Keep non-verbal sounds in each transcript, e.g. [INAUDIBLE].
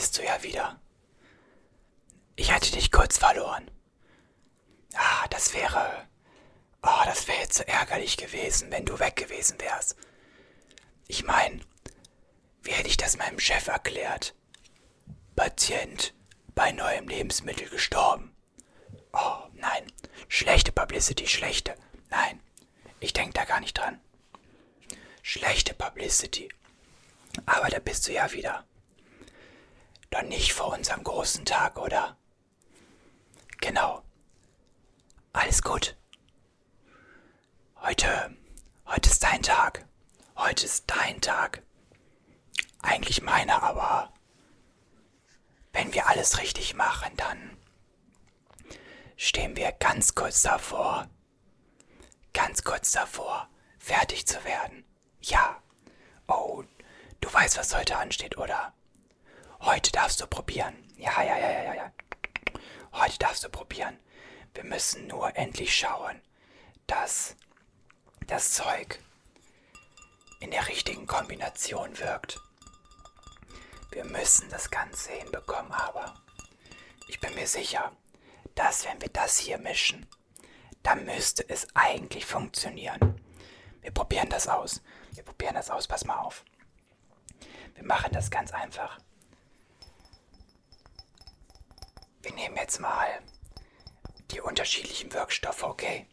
bist du ja wieder. Ich hatte dich kurz verloren. Ah, das wäre... Oh, das wäre jetzt so ärgerlich gewesen, wenn du weg gewesen wärst. Ich meine, wie hätte ich das meinem Chef erklärt? Patient bei neuem Lebensmittel gestorben. Oh, nein. Schlechte Publicity, schlechte. Nein, ich denke da gar nicht dran. Schlechte Publicity. Aber da bist du ja wieder. Doch nicht vor unserem großen Tag, oder? Genau. Alles gut. Heute, heute ist dein Tag. Heute ist dein Tag. Eigentlich meiner, aber wenn wir alles richtig machen, dann stehen wir ganz kurz davor, ganz kurz davor, fertig zu werden. Ja. Oh, du weißt, was heute ansteht, oder? Heute darfst du probieren. Ja, ja, ja, ja, ja. Heute darfst du probieren. Wir müssen nur endlich schauen, dass das Zeug in der richtigen Kombination wirkt. Wir müssen das Ganze hinbekommen, aber ich bin mir sicher, dass wenn wir das hier mischen, dann müsste es eigentlich funktionieren. Wir probieren das aus. Wir probieren das aus. Pass mal auf. Wir machen das ganz einfach. Wir nehmen jetzt mal die unterschiedlichen Wirkstoffe, okay?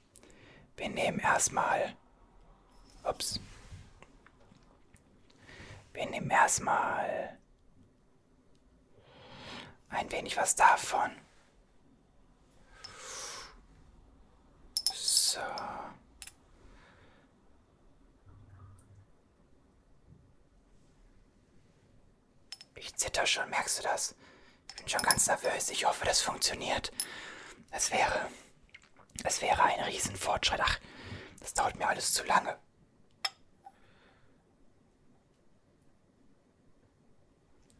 Wir nehmen erstmal. Ups. Wir nehmen erstmal ein wenig was davon. So. Ich zitter schon, merkst du das? Ich bin schon ganz nervös. Ich hoffe, das funktioniert. Es wäre. Es wäre ein Riesenfortschritt. Ach, das dauert mir alles zu lange.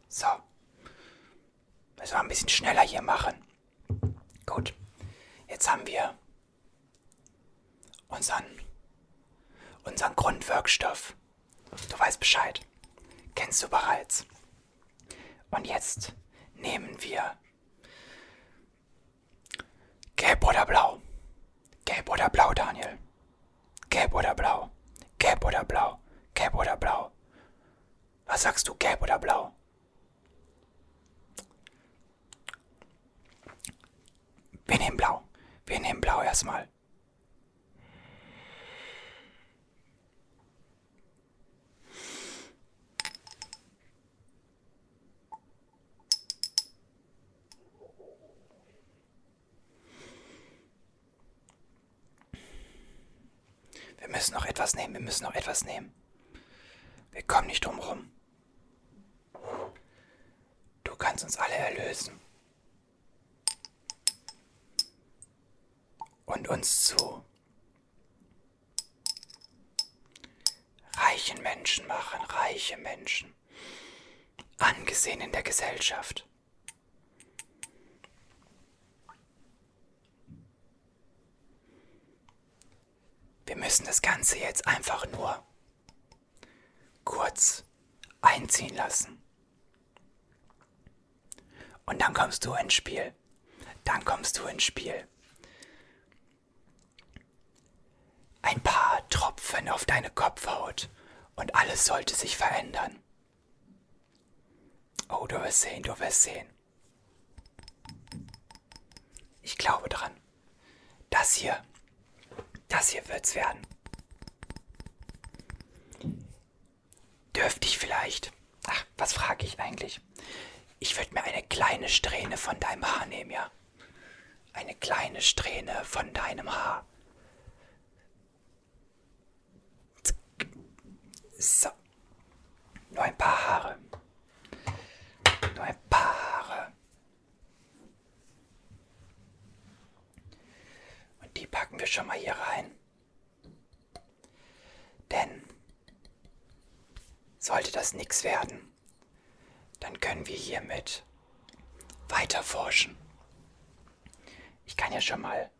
So. Müssen wir ein bisschen schneller hier machen. Gut. Jetzt haben wir unseren, unseren Grundwirkstoff. Du weißt Bescheid. Kennst du bereits. Und jetzt nehmen wir Gelb oder Blau? Gelb oder Blau, Daniel? Gelb oder Blau? Gelb oder Blau? Gelb oder Blau? Was sagst du, Gelb oder Blau? Wir nehmen Blau. Wir nehmen Blau erstmal. Müssen noch etwas nehmen, wir müssen noch etwas nehmen. Wir kommen nicht drum rum. Du kannst uns alle erlösen. Und uns zu reichen Menschen machen, reiche Menschen. Angesehen in der Gesellschaft. Müssen das Ganze jetzt einfach nur kurz einziehen lassen. Und dann kommst du ins Spiel. Dann kommst du ins Spiel. Ein paar Tropfen auf deine Kopfhaut und alles sollte sich verändern. Oh, du wirst sehen, du wirst sehen. Ich glaube dran. Das hier das hier wird's werden. Dürfte ich vielleicht. Ach, was frage ich eigentlich? Ich würde mir eine kleine Strähne von deinem Haar nehmen, ja? Eine kleine Strähne von deinem Haar. So. Nur ein paar Haare. Nur ein paar Haare. Wir schon mal hier rein. Denn sollte das nichts werden, dann können wir hiermit weiter forschen. Ich kann ja schon mal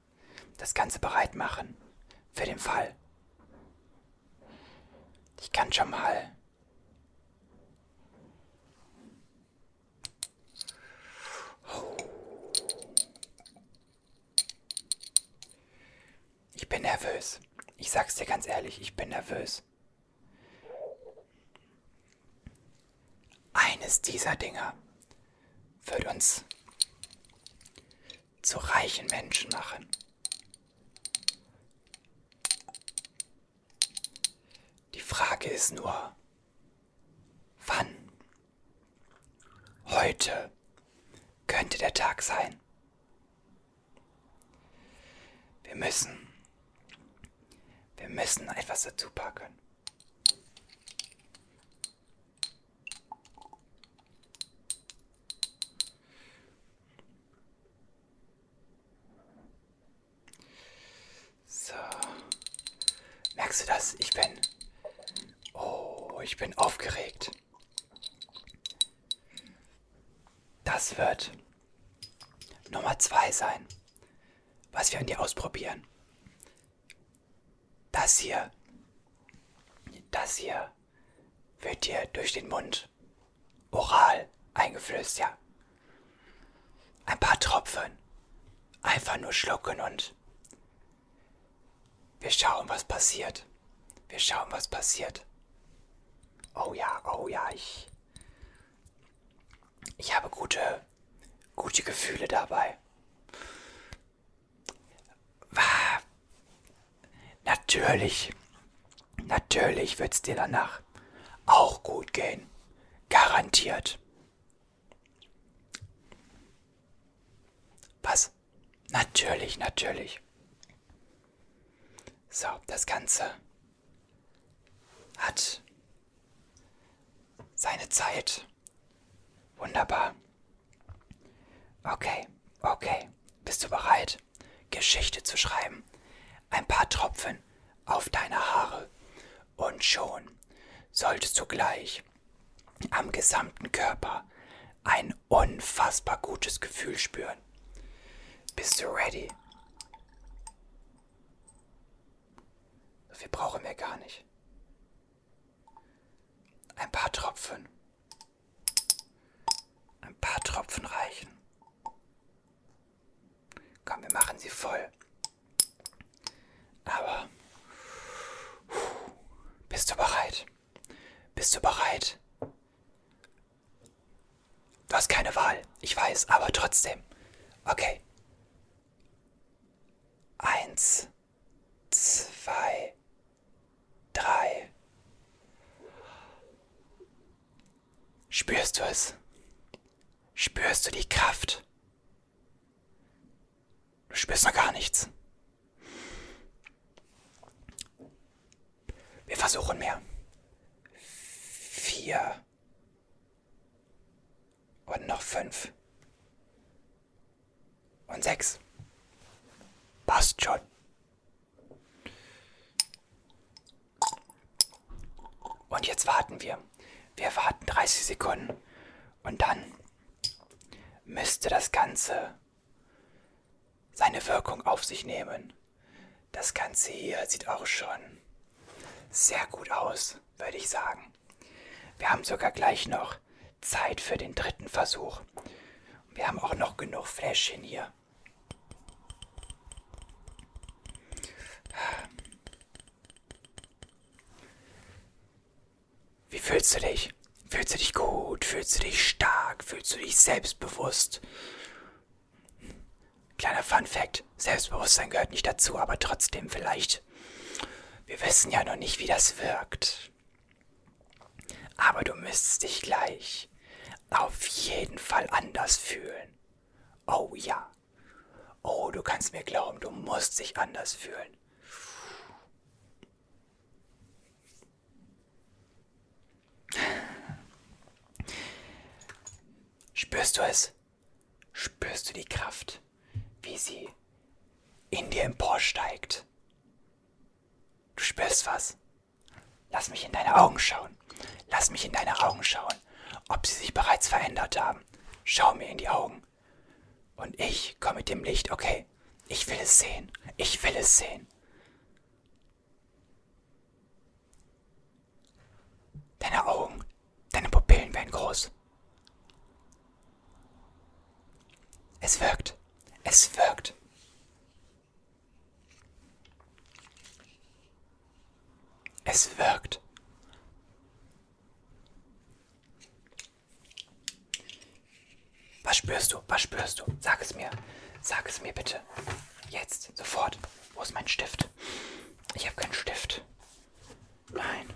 das Ganze bereit machen für den Fall. Ich kann schon mal nervös. Ich sag's dir ganz ehrlich, ich bin nervös. Eines dieser Dinger wird uns zu reichen Menschen machen. Die Frage ist nur, wann? Heute könnte der Tag sein. Wir müssen, wir müssen etwas dazu packen. So. Merkst du das? Ich bin. Oh, ich bin aufgeregt. Das wird Nummer zwei sein, was wir an dir ausprobieren. Das hier, das hier wird dir durch den Mund oral eingeflößt, ja. Ein paar Tropfen. Einfach nur schlucken und wir schauen, was passiert. Wir schauen, was passiert. Oh ja, oh ja, ich. Ich habe gute, gute Gefühle dabei. Natürlich, natürlich wird's dir danach auch gut gehen. Garantiert. Was? Natürlich, natürlich. So, das Ganze hat seine Zeit. Wunderbar. Okay, okay. Bist du bereit, Geschichte zu schreiben? Ein paar Tropfen auf deine Haare und schon solltest du gleich am gesamten Körper ein unfassbar gutes Gefühl spüren. Bist du ready? So viel brauchen wir gar nicht. Ein paar Tropfen. Ein paar Tropfen reichen. Komm, wir machen sie voll. Aber bist du bereit? Bist du bereit? Du hast keine Wahl, ich weiß, aber trotzdem. Okay. Eins, zwei, drei. Spürst du es? Spürst du die Kraft? Du spürst noch gar nichts. Wir versuchen mehr. Vier. Und noch fünf. Und sechs. Passt schon. Und jetzt warten wir. Wir warten 30 Sekunden. Und dann müsste das Ganze seine Wirkung auf sich nehmen. Das Ganze hier sieht auch schon sehr gut aus, würde ich sagen. Wir haben sogar gleich noch Zeit für den dritten Versuch. Wir haben auch noch genug Fläschchen hier. Wie fühlst du dich? Fühlst du dich gut? Fühlst du dich stark? Fühlst du dich selbstbewusst? Kleiner Fun Fact: Selbstbewusstsein gehört nicht dazu, aber trotzdem vielleicht wir wissen ja noch nicht, wie das wirkt. Aber du müsstest dich gleich auf jeden Fall anders fühlen. Oh ja. Oh, du kannst mir glauben, du musst dich anders fühlen. Spürst du es? Spürst du die Kraft, wie sie in dir emporsteigt? Du spürst was. Lass mich in deine Augen schauen. Lass mich in deine Augen schauen, ob sie sich bereits verändert haben. Schau mir in die Augen. Und ich komme mit dem Licht, okay. Ich will es sehen. Ich will es sehen. Deine Augen, deine Pupillen werden groß. Es wirkt. Es wirkt. Es wirkt. Was spürst du? Was spürst du? Sag es mir. Sag es mir bitte. Jetzt, sofort. Wo ist mein Stift? Ich habe keinen Stift. Nein.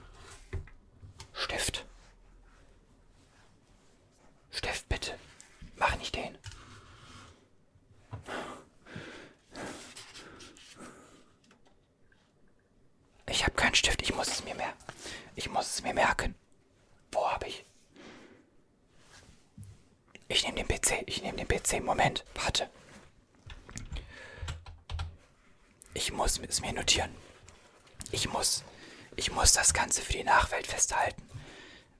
Ganze für die Nachwelt festhalten.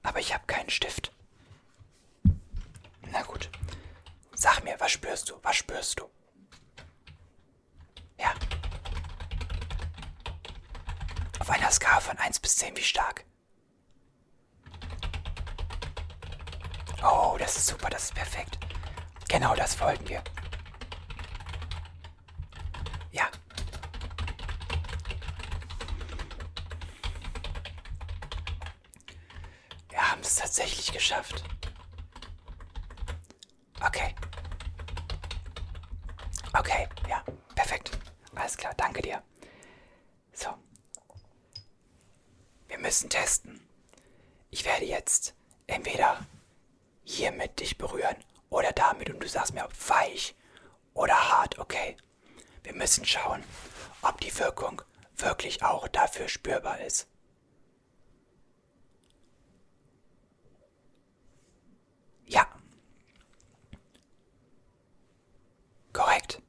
Aber ich habe keinen Stift. Na gut. Sag mir, was spürst du? Was spürst du? Ja. Auf einer Skala von 1 bis 10, wie stark? Oh, das ist super, das ist perfekt. Genau das wollten wir. Ja. Wir haben es tatsächlich geschafft. Okay. Okay, ja, perfekt. Alles klar, danke dir. So. Wir müssen testen. Ich werde jetzt entweder hiermit dich berühren oder damit und du sagst mir, ob weich oder hart, okay? Wir müssen schauen, ob die Wirkung wirklich auch dafür spürbar ist. Ja. Korrekt.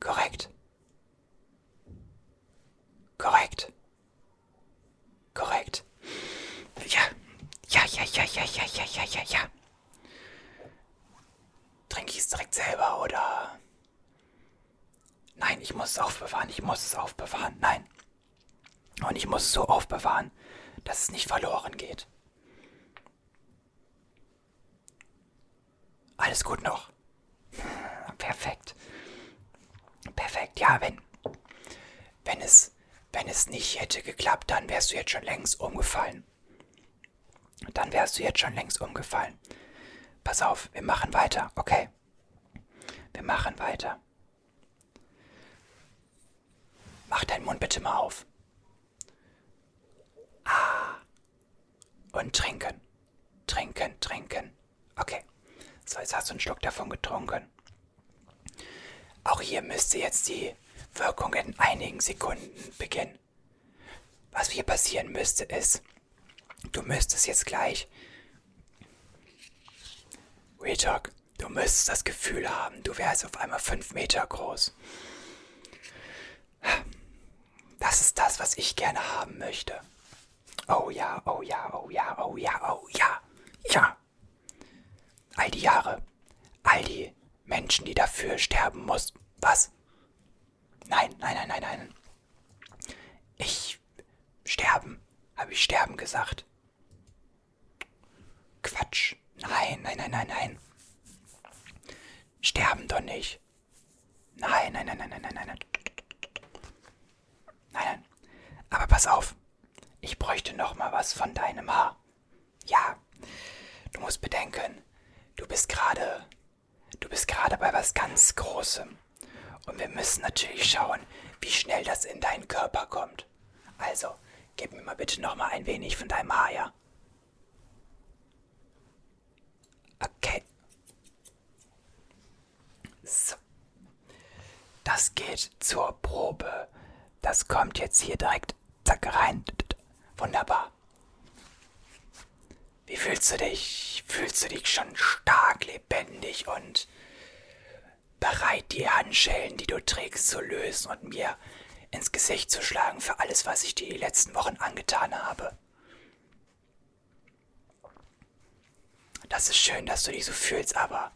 Korrekt. Korrekt. Korrekt. Ja. Ja, ja, ja, ja, ja, ja. Trinke ich es direkt selber oder? Nein, ich muss es aufbewahren. Ich muss es aufbewahren. Nein. Und ich muss es so aufbewahren, dass es nicht verloren geht. Alles gut noch. [LAUGHS] Perfekt. Perfekt. Ja, wenn, wenn es, wenn es nicht hätte geklappt, dann wärst du jetzt schon längst umgefallen. Dann wärst du jetzt schon längst umgefallen. Pass auf, wir machen weiter, okay? Wir machen weiter. Mach deinen Mund bitte mal auf. Ah. Und trinken. Trinken, trinken. Okay. So, jetzt hast du einen Schluck davon getrunken. Auch hier müsste jetzt die Wirkung in einigen Sekunden beginnen. Was hier passieren müsste ist, du müsstest jetzt gleich Retalk, du müsstest das Gefühl haben, du wärst auf einmal fünf Meter groß. Das ist das, was ich gerne haben möchte. Oh ja, oh ja, oh ja, oh ja, oh ja, ja. All die Jahre, all die Menschen, die dafür sterben mussten. Was? Nein, nein, nein, nein, nein. Ich sterben, habe ich sterben gesagt. Quatsch. Nein, nein, nein, nein, nein. Sterben doch nicht. Nein, nein, nein, nein, nein, nein, nein. Nein, nein. Aber pass auf. Ich bräuchte noch mal was von deinem Haar. Ja. Du musst bedenken, du bist gerade du bist gerade bei was ganz großem. Und wir müssen natürlich schauen, wie schnell das in deinen Körper kommt. Also, gib mir mal bitte noch mal ein wenig von deinem Haar, ja? Okay. So. Das geht zur Probe. Das kommt jetzt hier direkt zack rein. Wunderbar. Wie fühlst du dich? Fühlst du dich schon stark, lebendig und bereit, die Handschellen, die du trägst, zu lösen und mir ins Gesicht zu schlagen für alles, was ich dir die letzten Wochen angetan habe? Das ist schön, dass du dich so fühlst, aber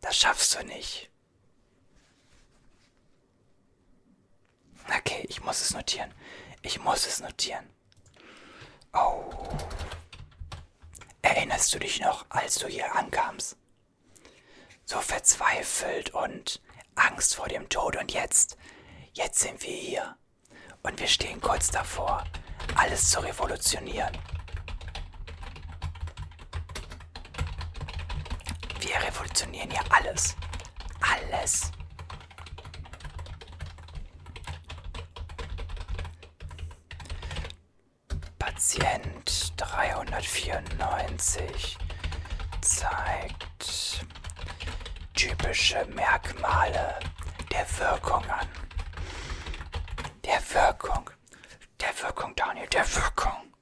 das schaffst du nicht. Okay, ich muss es notieren. Ich muss es notieren. Oh. Erinnerst du dich noch, als du hier ankamst? So verzweifelt und Angst vor dem Tod und jetzt, jetzt sind wir hier. Und wir stehen kurz davor, alles zu revolutionieren. revolutionieren hier alles. Alles. Patient 394 zeigt typische Merkmale der Wirkung an. Der Wirkung. Der Wirkung, Daniel, der Wirkung.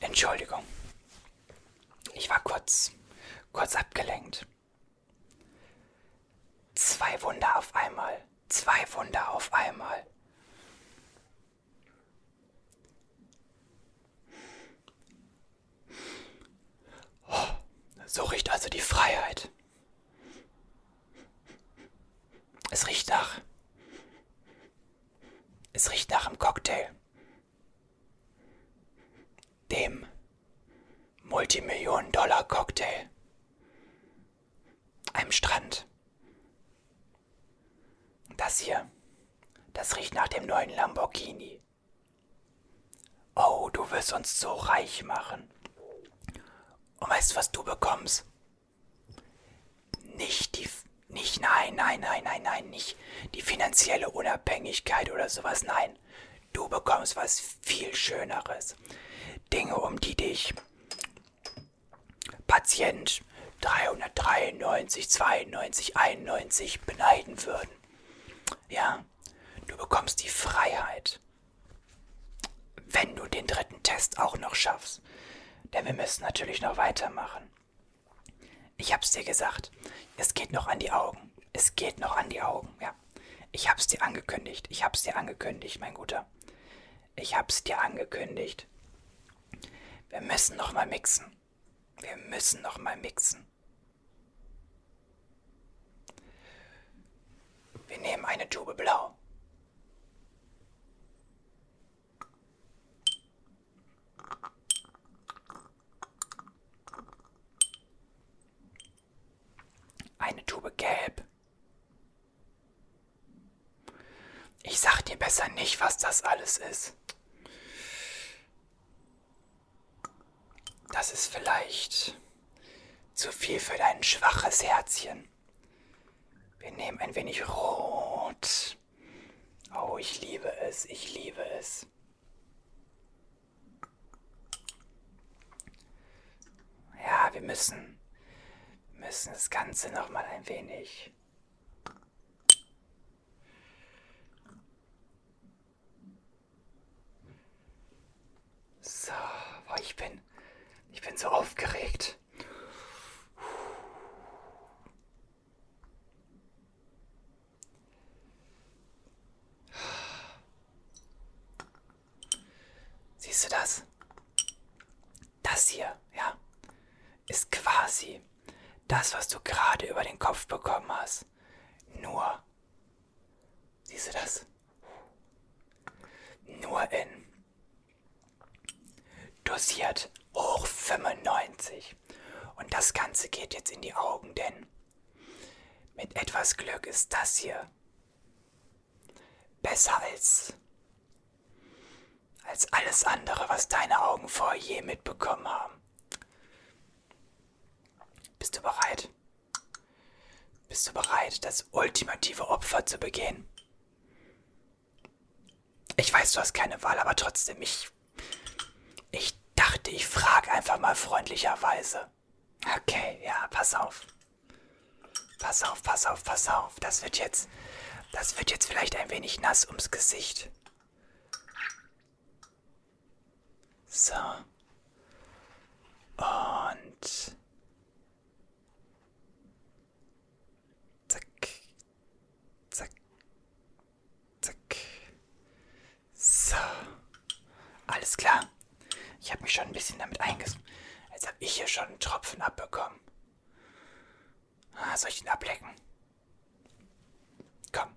Entschuldigung. Ich war kurz, kurz abgelenkt. Zwei Wunder auf einmal. Zwei Wunder auf einmal. Oh, so riecht also die Freiheit. Es riecht nach. Es riecht nach einem Cocktail. Dem Multimillionen-Dollar-Cocktail. Einem Strand. Das hier, das riecht nach dem neuen Lamborghini. Oh, du wirst uns so reich machen. Und weißt du, was du bekommst? Nicht die, nicht, nein, nein, nein, nein, nein, nicht die finanzielle Unabhängigkeit oder sowas, nein. Du bekommst was viel Schöneres. Dinge, um die dich Patient 393, 92, 91 beneiden würden. Ja, du bekommst die Freiheit, wenn du den dritten Test auch noch schaffst. Denn wir müssen natürlich noch weitermachen. Ich hab's dir gesagt, es geht noch an die Augen. Es geht noch an die Augen, ja. Ich hab's dir angekündigt. Ich hab's dir angekündigt, mein Guter. Ich hab's dir angekündigt. Wir müssen noch mal mixen. Wir müssen noch mal mixen. Wir nehmen eine Tube Blau. Eine Tube Gelb. Ich sag dir besser nicht, was das alles ist. Das ist vielleicht zu viel für dein schwaches Herzchen. Wir nehmen ein wenig Rot. Oh, ich liebe es, ich liebe es. Ja, wir müssen, müssen das Ganze noch mal ein wenig So, oh, ich bin, ich bin so aufgeregt. Siehst du das? Das hier, ja, ist quasi das, was du gerade über den Kopf bekommen hast. Nur, siehst du das? Nur in dosiert hoch 95. Und das Ganze geht jetzt in die Augen, denn mit etwas Glück ist das hier besser als als alles andere, was deine Augen vorher je mitbekommen haben. Bist du bereit? Bist du bereit, das ultimative Opfer zu begehen? Ich weiß, du hast keine Wahl, aber trotzdem, ich. Ich dachte, ich frage einfach mal freundlicherweise. Okay, ja, pass auf. Pass auf, pass auf, pass auf. Das wird jetzt. Das wird jetzt vielleicht ein wenig nass ums Gesicht. So. Und. Zack. Zack. Zack. So. Alles klar. Ich habe mich schon ein bisschen damit einges... Jetzt habe ich hier schon einen Tropfen abbekommen. Ah, soll ich ihn ablecken? Komm.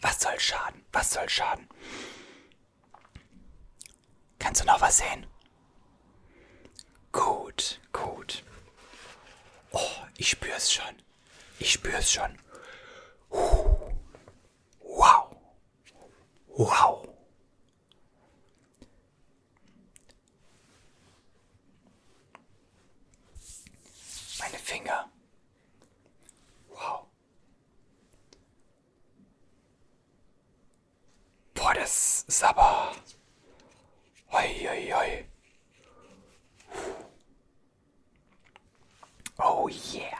Was soll schaden? Was soll schaden? Kannst du noch was sehen? Gut, gut. Oh, ich spür's schon. Ich spür's schon. Wow. Wow. Meine Finger. Wow. Boah, aber. Hoi, hoi, hoi. Oh yeah.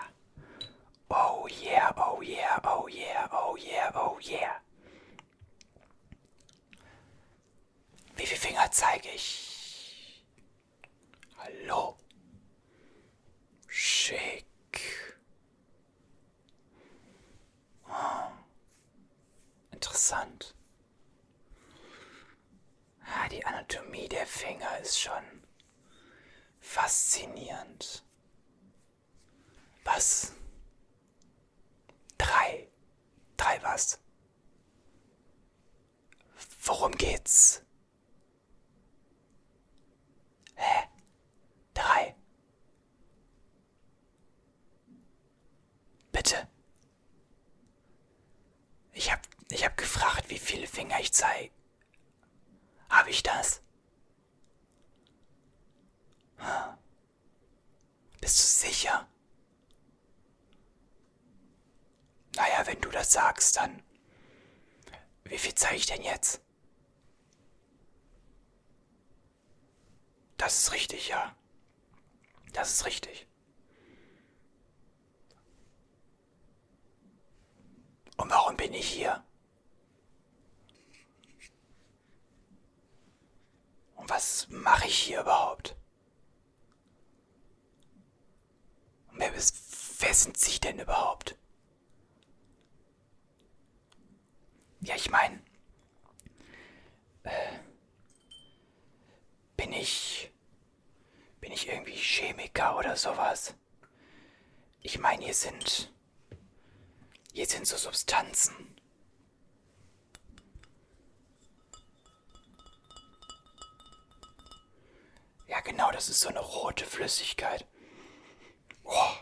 Oh yeah, oh yeah, oh yeah, oh yeah, oh yeah. Wie viele Finger zeige ich? Hallo. Schick. Oh. Interessant. Ah, die Anatomie der Finger ist schon faszinierend. Was? Drei. Drei was? Worum geht's? Hä? Drei. Bitte. Ich hab, ich hab gefragt, wie viele Finger ich zeige. Habe ich das? Bist du sicher? Naja, wenn du das sagst, dann. Wie viel zeige ich denn jetzt? Das ist richtig, ja. Das ist richtig. Und warum bin ich hier? Und was mache ich hier überhaupt? Und wer, wer sind Sie denn überhaupt? Ja, ich meine, äh, bin ich, bin ich irgendwie Chemiker oder sowas? Ich meine, hier sind, hier sind so Substanzen. Genau, das ist so eine rote Flüssigkeit. Oh.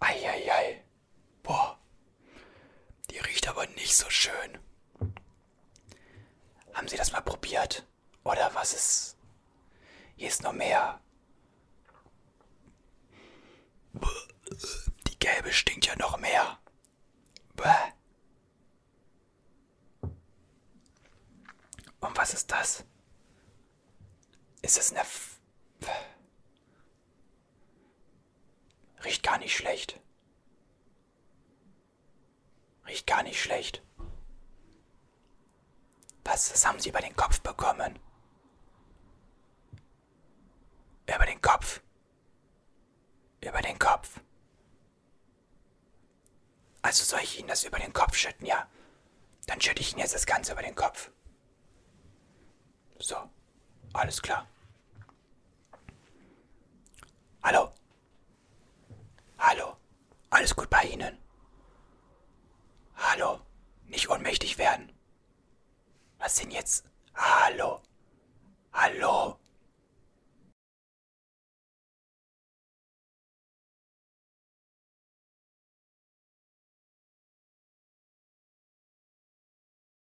Eieiei. Boah. Die riecht aber nicht so schön. Haben Sie das mal probiert? Oder was ist... Hier ist noch mehr. Die gelbe stinkt ja noch mehr. Bäh. Und was ist das? Ist es eine... F Riecht gar nicht schlecht. Riecht gar nicht schlecht. Was, was haben Sie über den Kopf bekommen? Über den Kopf. Über den Kopf. Also soll ich Ihnen das über den Kopf schütten, ja? Dann schütte ich Ihnen jetzt das Ganze über den Kopf. So, alles klar. Hallo? Hallo? Alles gut bei Ihnen? Hallo? Nicht ohnmächtig werden. Was denn jetzt? Hallo? Hallo?